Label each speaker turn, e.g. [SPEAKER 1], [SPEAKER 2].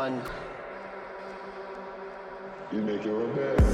[SPEAKER 1] And
[SPEAKER 2] You make you a man.